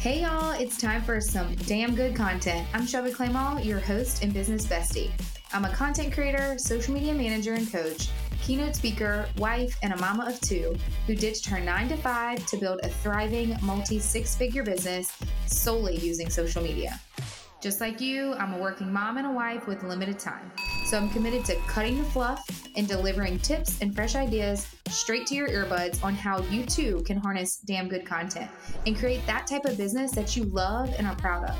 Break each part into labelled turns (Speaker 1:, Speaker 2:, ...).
Speaker 1: Hey y'all, it's time for some damn good content. I'm Shelby Clement, your host and business bestie. I'm a content creator, social media manager, and coach, keynote speaker, wife, and a mama of two who ditched her nine to five to build a thriving multi six figure business solely using social media. Just like you, I'm a working mom and a wife with limited time. So I'm committed to cutting the fluff and delivering tips and fresh ideas straight to your earbuds on how you too can harness damn good content and create that type of business that you love and are proud of.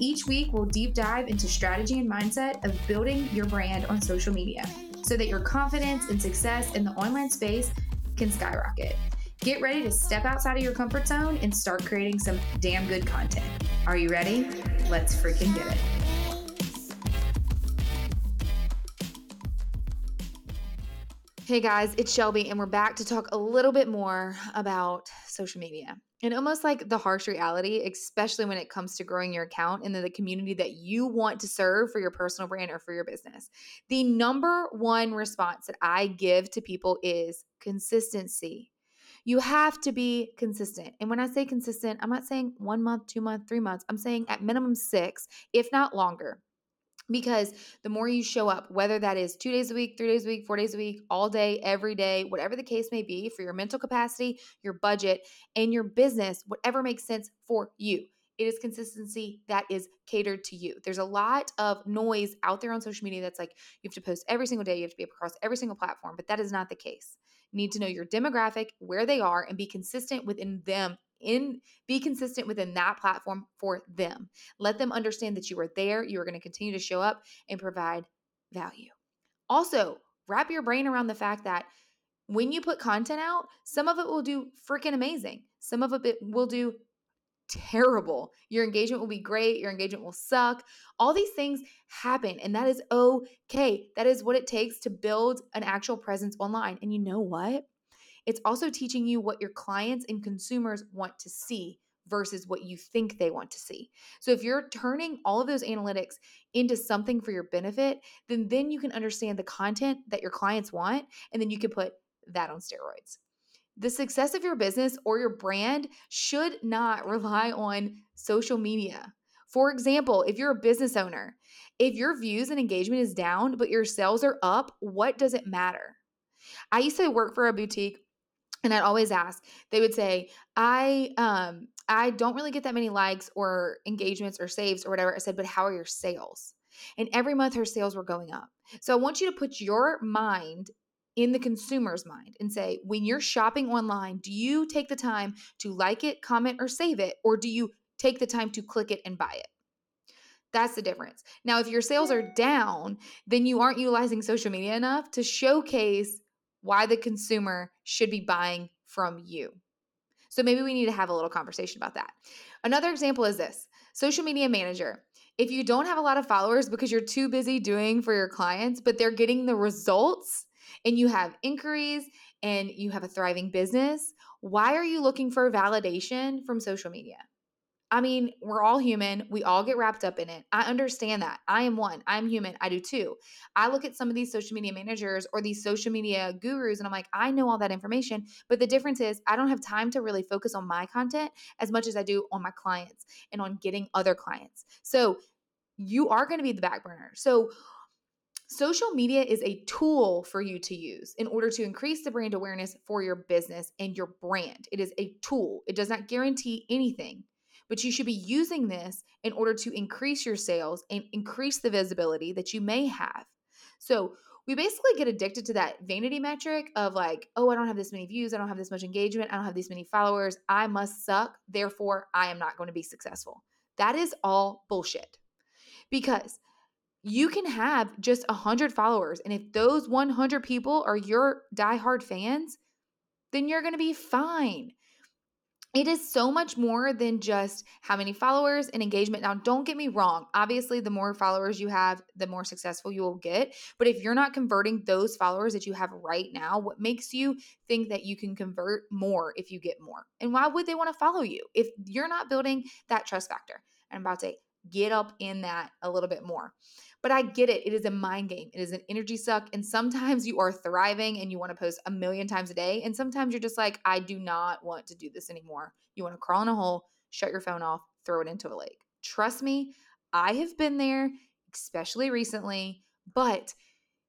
Speaker 1: Each week, we'll deep dive into strategy and mindset of building your brand on social media so that your confidence and success in the online space can skyrocket. Get ready to step outside of your comfort zone and start creating some damn good content. Are you ready? Let's freaking get it. Hey guys, it's Shelby, and we're back to talk a little bit more about social media and almost like the harsh reality, especially when it comes to growing your account and the community that you want to serve for your personal brand or for your business. The number one response that I give to people is consistency. You have to be consistent. And when I say consistent, I'm not saying one month, two months, three months. I'm saying at minimum six, if not longer because the more you show up, whether that is two days a week, three days a week, four days a week, all day, every day, whatever the case may be for your mental capacity, your budget, and your business, whatever makes sense for you. It is consistency that is catered to you. There's a lot of noise out there on social media that's like you have to post every single day, you have to be across every single platform, but that is not the case. You need to know your demographic, where they are, and be consistent within them in be consistent within that platform for them. Let them understand that you are there, you are going to continue to show up and provide value. Also, wrap your brain around the fact that when you put content out, some of it will do freaking amazing. Some of it will do terrible. Your engagement will be great, your engagement will suck. All these things happen, and that is okay. That is what it takes to build an actual presence online. And you know what? It's also teaching you what your clients and consumers want to see versus what you think they want to see. So if you're turning all of those analytics into something for your benefit, then then you can understand the content that your clients want and then you can put that on steroids. The success of your business or your brand should not rely on social media. For example, if you're a business owner, if your views and engagement is down but your sales are up, what does it matter? I used to work for a boutique and I'd always ask, they would say, I um I don't really get that many likes or engagements or saves or whatever. I said, but how are your sales? And every month her sales were going up. So I want you to put your mind in the consumer's mind and say, when you're shopping online, do you take the time to like it, comment, or save it? Or do you take the time to click it and buy it? That's the difference. Now, if your sales are down, then you aren't utilizing social media enough to showcase why the consumer should be buying from you. So maybe we need to have a little conversation about that. Another example is this social media manager. If you don't have a lot of followers because you're too busy doing for your clients, but they're getting the results and you have inquiries and you have a thriving business, why are you looking for validation from social media? I mean, we're all human. We all get wrapped up in it. I understand that. I am one. I'm human. I do too. I look at some of these social media managers or these social media gurus and I'm like, I know all that information. But the difference is, I don't have time to really focus on my content as much as I do on my clients and on getting other clients. So you are going to be the back burner. So, Social media is a tool for you to use in order to increase the brand awareness for your business and your brand. It is a tool, it does not guarantee anything but you should be using this in order to increase your sales and increase the visibility that you may have. So, we basically get addicted to that vanity metric of like, oh, I don't have this many views, I don't have this much engagement, I don't have these many followers, I must suck, therefore I am not going to be successful. That is all bullshit. Because you can have just 100 followers, and if those 100 people are your diehard fans, then you're going to be fine it is so much more than just how many followers and engagement. Now, don't get me wrong. Obviously, the more followers you have, the more successful you will get. But if you're not converting those followers that you have right now, what makes you think that you can convert more if you get more? And why would they want to follow you if you're not building that trust factor? I'm about to get up in that a little bit more. But I get it. It is a mind game. It is an energy suck. And sometimes you are thriving and you want to post a million times a day. And sometimes you're just like, I do not want to do this anymore. You want to crawl in a hole, shut your phone off, throw it into a lake. Trust me, I have been there, especially recently, but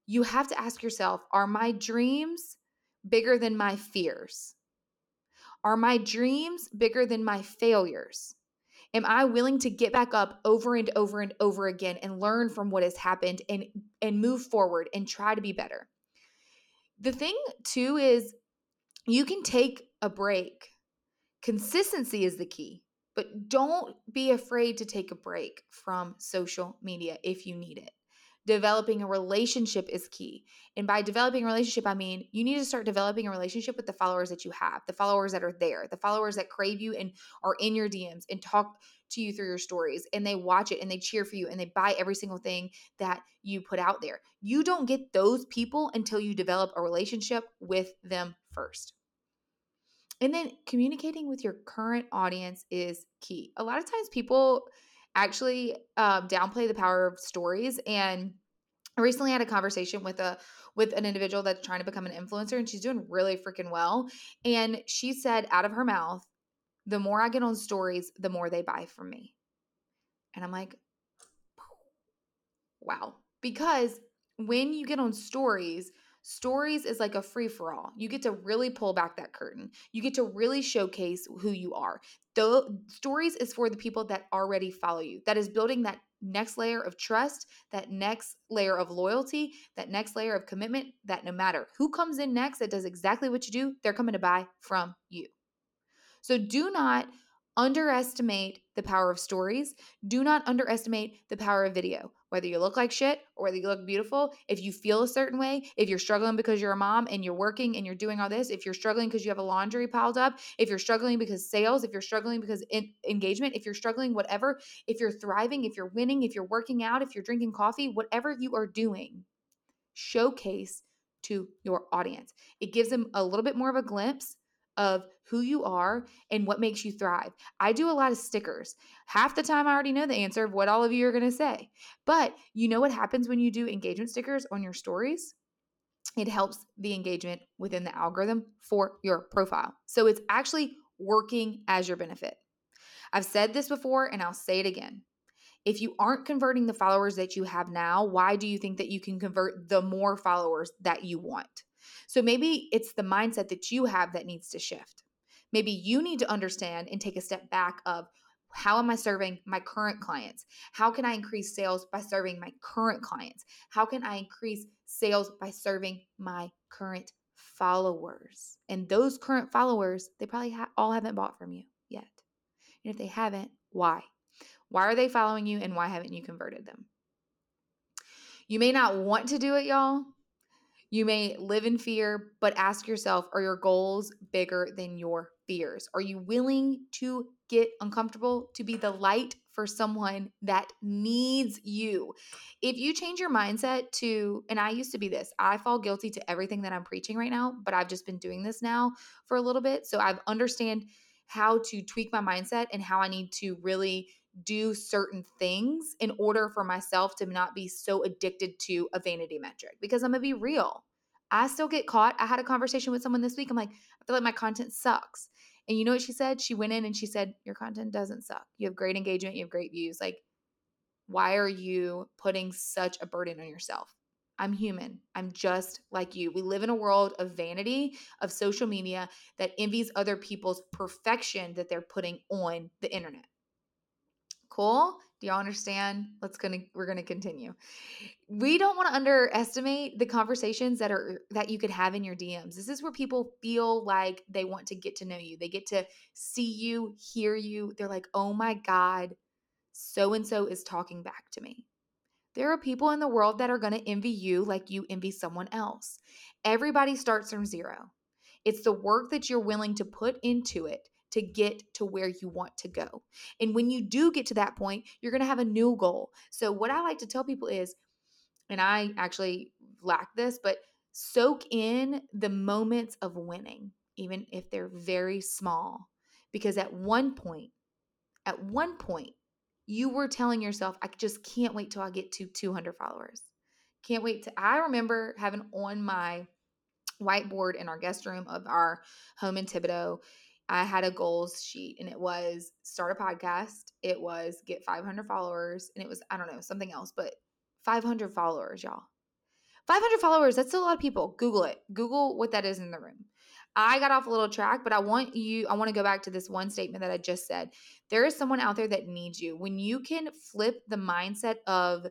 Speaker 1: you have to ask yourself are my dreams bigger than my fears? Are my dreams bigger than my failures? Am I willing to get back up over and over and over again and learn from what has happened and and move forward and try to be better? The thing too is you can take a break. Consistency is the key, but don't be afraid to take a break from social media if you need it developing a relationship is key. And by developing a relationship, I mean you need to start developing a relationship with the followers that you have, the followers that are there, the followers that crave you and are in your DMs and talk to you through your stories and they watch it and they cheer for you and they buy every single thing that you put out there. You don't get those people until you develop a relationship with them first. And then communicating with your current audience is key. A lot of times people actually um, downplay the power of stories. And I recently had a conversation with a with an individual that's trying to become an influencer, and she's doing really freaking well. And she said out of her mouth, "The more I get on stories, the more they buy from me." And I'm like, wow, because when you get on stories Stories is like a free for all. You get to really pull back that curtain. You get to really showcase who you are. The stories is for the people that already follow you. That is building that next layer of trust, that next layer of loyalty, that next layer of commitment that no matter who comes in next that does exactly what you do, they're coming to buy from you. So do not underestimate the power of stories. Do not underestimate the power of video. Whether you look like shit or whether you look beautiful, if you feel a certain way, if you're struggling because you're a mom and you're working and you're doing all this, if you're struggling because you have a laundry piled up, if you're struggling because sales, if you're struggling because in- engagement, if you're struggling, whatever, if you're thriving, if you're winning, if you're working out, if you're drinking coffee, whatever you are doing, showcase to your audience. It gives them a little bit more of a glimpse of who you are and what makes you thrive. I do a lot of stickers. Half the time, I already know the answer of what all of you are going to say. But you know what happens when you do engagement stickers on your stories? It helps the engagement within the algorithm for your profile. So it's actually working as your benefit. I've said this before and I'll say it again. If you aren't converting the followers that you have now, why do you think that you can convert the more followers that you want? So maybe it's the mindset that you have that needs to shift. Maybe you need to understand and take a step back of how am I serving my current clients? How can I increase sales by serving my current clients? How can I increase sales by serving my current followers? And those current followers, they probably ha- all haven't bought from you yet. And if they haven't, why? Why are they following you and why haven't you converted them? You may not want to do it, y'all, you may live in fear, but ask yourself are your goals bigger than your fears? Are you willing to get uncomfortable to be the light for someone that needs you? If you change your mindset to, and I used to be this, I fall guilty to everything that I'm preaching right now, but I've just been doing this now for a little bit. So I've understand how to tweak my mindset and how I need to really do certain things in order for myself to not be so addicted to a vanity metric because I'm gonna be real. I still get caught. I had a conversation with someone this week. I'm like, I feel like my content sucks. And you know what she said? She went in and she said, Your content doesn't suck. You have great engagement, you have great views. Like, why are you putting such a burden on yourself? I'm human. I'm just like you. We live in a world of vanity, of social media that envies other people's perfection that they're putting on the internet. Cool? Do y'all understand? Let's gonna we're gonna continue. We don't want to underestimate the conversations that are that you could have in your DMs. This is where people feel like they want to get to know you. They get to see you, hear you. They're like, oh my God, so and so is talking back to me. There are people in the world that are to envy you like you envy someone else. Everybody starts from zero. It's the work that you're willing to put into it to get to where you want to go. And when you do get to that point, you're going to have a new goal. So, what I like to tell people is, and I actually lack this, but soak in the moments of winning, even if they're very small. Because at one point, at one point, you were telling yourself, I just can't wait till I get to 200 followers. Can't wait to. I remember having on my whiteboard in our guest room of our home in Thibodaux I had a goals sheet and it was start a podcast, it was get 500 followers, and it was, I don't know, something else, but 500 followers, y'all. 500 followers, that's a lot of people. Google it. Google what that is in the room. I got off a little track, but I want you, I want to go back to this one statement that I just said. There is someone out there that needs you. When you can flip the mindset of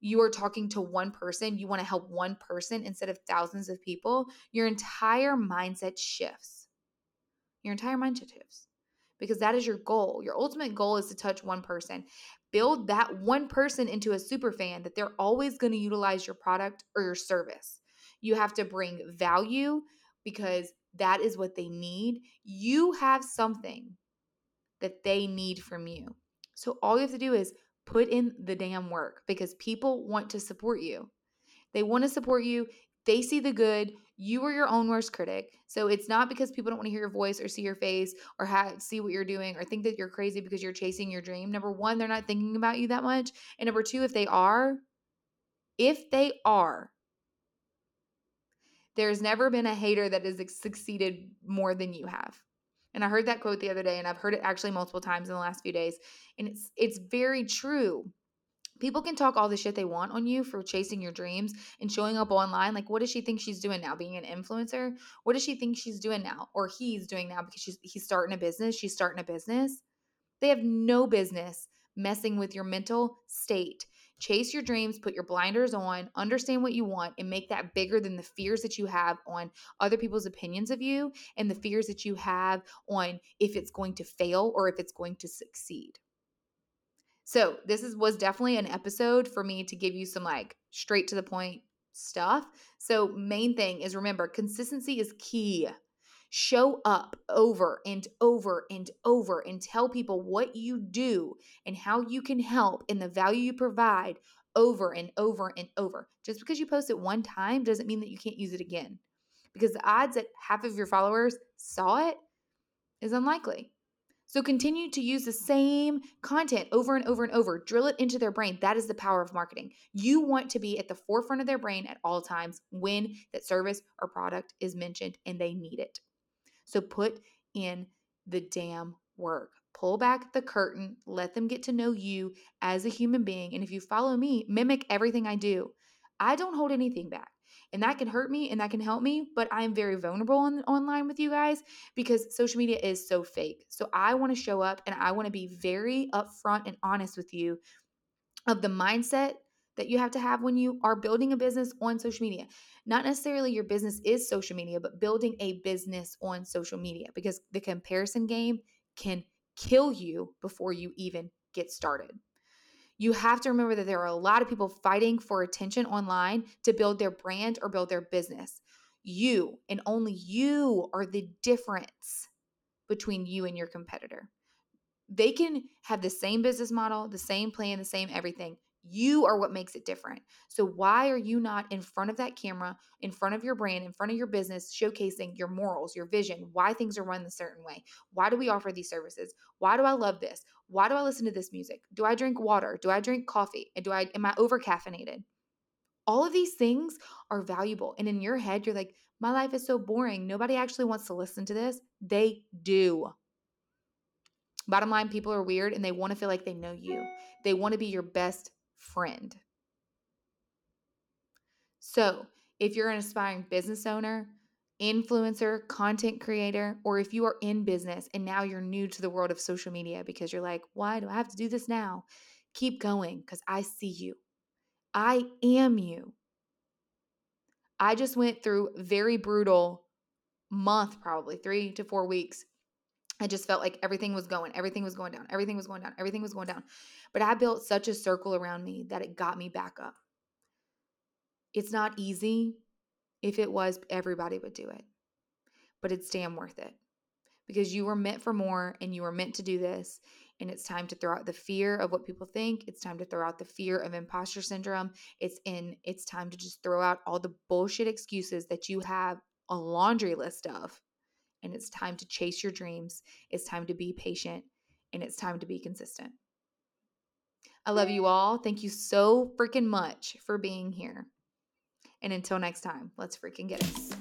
Speaker 1: you are talking to one person, you want to help one person instead of thousands of people, your entire mindset shifts. Your entire mindset shifts because that is your goal. Your ultimate goal is to touch one person. Build that one person into a super fan that they're always going to utilize your product or your service. You have to bring value because that is what they need. You have something that they need from you. So all you have to do is put in the damn work because people want to support you. They want to support you. They see the good. You are your own worst critic. So it's not because people don't want to hear your voice or see your face or see what you're doing or think that you're crazy because you're chasing your dream. Number one, they're not thinking about you that much. And number two, if they are, if they are, there's never been a hater that has succeeded more than you have. And I heard that quote the other day and I've heard it actually multiple times in the last few days and it's it's very true. People can talk all the shit they want on you for chasing your dreams and showing up online. Like, what does she think she's doing now? Being an influencer? What does she think she's doing now? Or he's doing now because she's he's starting a business, she's starting a business. They have no business messing with your mental state Chase your dreams, put your blinders on, understand what you want, and make that bigger than the fears that you have on other people's opinions of you and the fears that you have on if it's going to fail or if it's going to succeed. So, this is was definitely an episode for me to give you some like straight to the point stuff. So, main thing is remember, consistency is key. Show up over and over and over and tell people what you do and how you can help and the value you provide over and over and over. Just because you post it one time doesn't mean that you can't use it again. Because the odds that half of your followers saw it is unlikely. So continue to use the same content over and over and over. Drill it into their brain. That is the power of marketing. You want to be at the forefront of their brain at all times when that service or product is mentioned and they need it. So put in the damn work. Pull back the curtain, let them get to know you as a human being. And if you follow me, mimic everything I do. I don't hold anything back. And that can hurt me and that can help me, but I'm very vulnerable on, online with you guys because social media is so fake. So I want to show up and I want to be very upfront and honest with you of the mindset that you have to have when you are building a business on social media. Not necessarily your business is social media, but building a business on social media because the comparison game can kill you before you even get started. You have to remember that there are a lot of people fighting for attention online to build their brand or build their business. You and only you are the difference between you and your competitor. They can have the same business model, the same plan, the same everything. You are what makes it different. So, why are you not in front of that camera, in front of your brand, in front of your business, showcasing your morals, your vision, why things are run a certain way? Why do we offer these services? Why do I love this? Why do I listen to this music? Do I drink water? Do I drink coffee? And do I am I over caffeinated? All of these things are valuable. And in your head, you're like, my life is so boring. Nobody actually wants to listen to this. They do. Bottom line, people are weird and they want to feel like they know you. They want to be your best friend. So, if you're an aspiring business owner, influencer, content creator, or if you are in business and now you're new to the world of social media because you're like, why do I have to do this now? Keep going because I see you. I am you. I just went through very brutal month, probably three to four weeks I just felt like everything was going, everything was going down, everything was going down, everything was going down. But I built such a circle around me that it got me back up. It's not easy. If it was, everybody would do it. But it's damn worth it because you were meant for more and you were meant to do this. And it's time to throw out the fear of what people think. It's time to throw out the fear of imposter syndrome. It's in, it's time to just throw out all the bullshit excuses that you have a laundry list of and it's time to chase your dreams. It's time to be patient and it's time to be consistent. I love you all. Thank you so freaking much for being here. And until next time, let's freaking get it.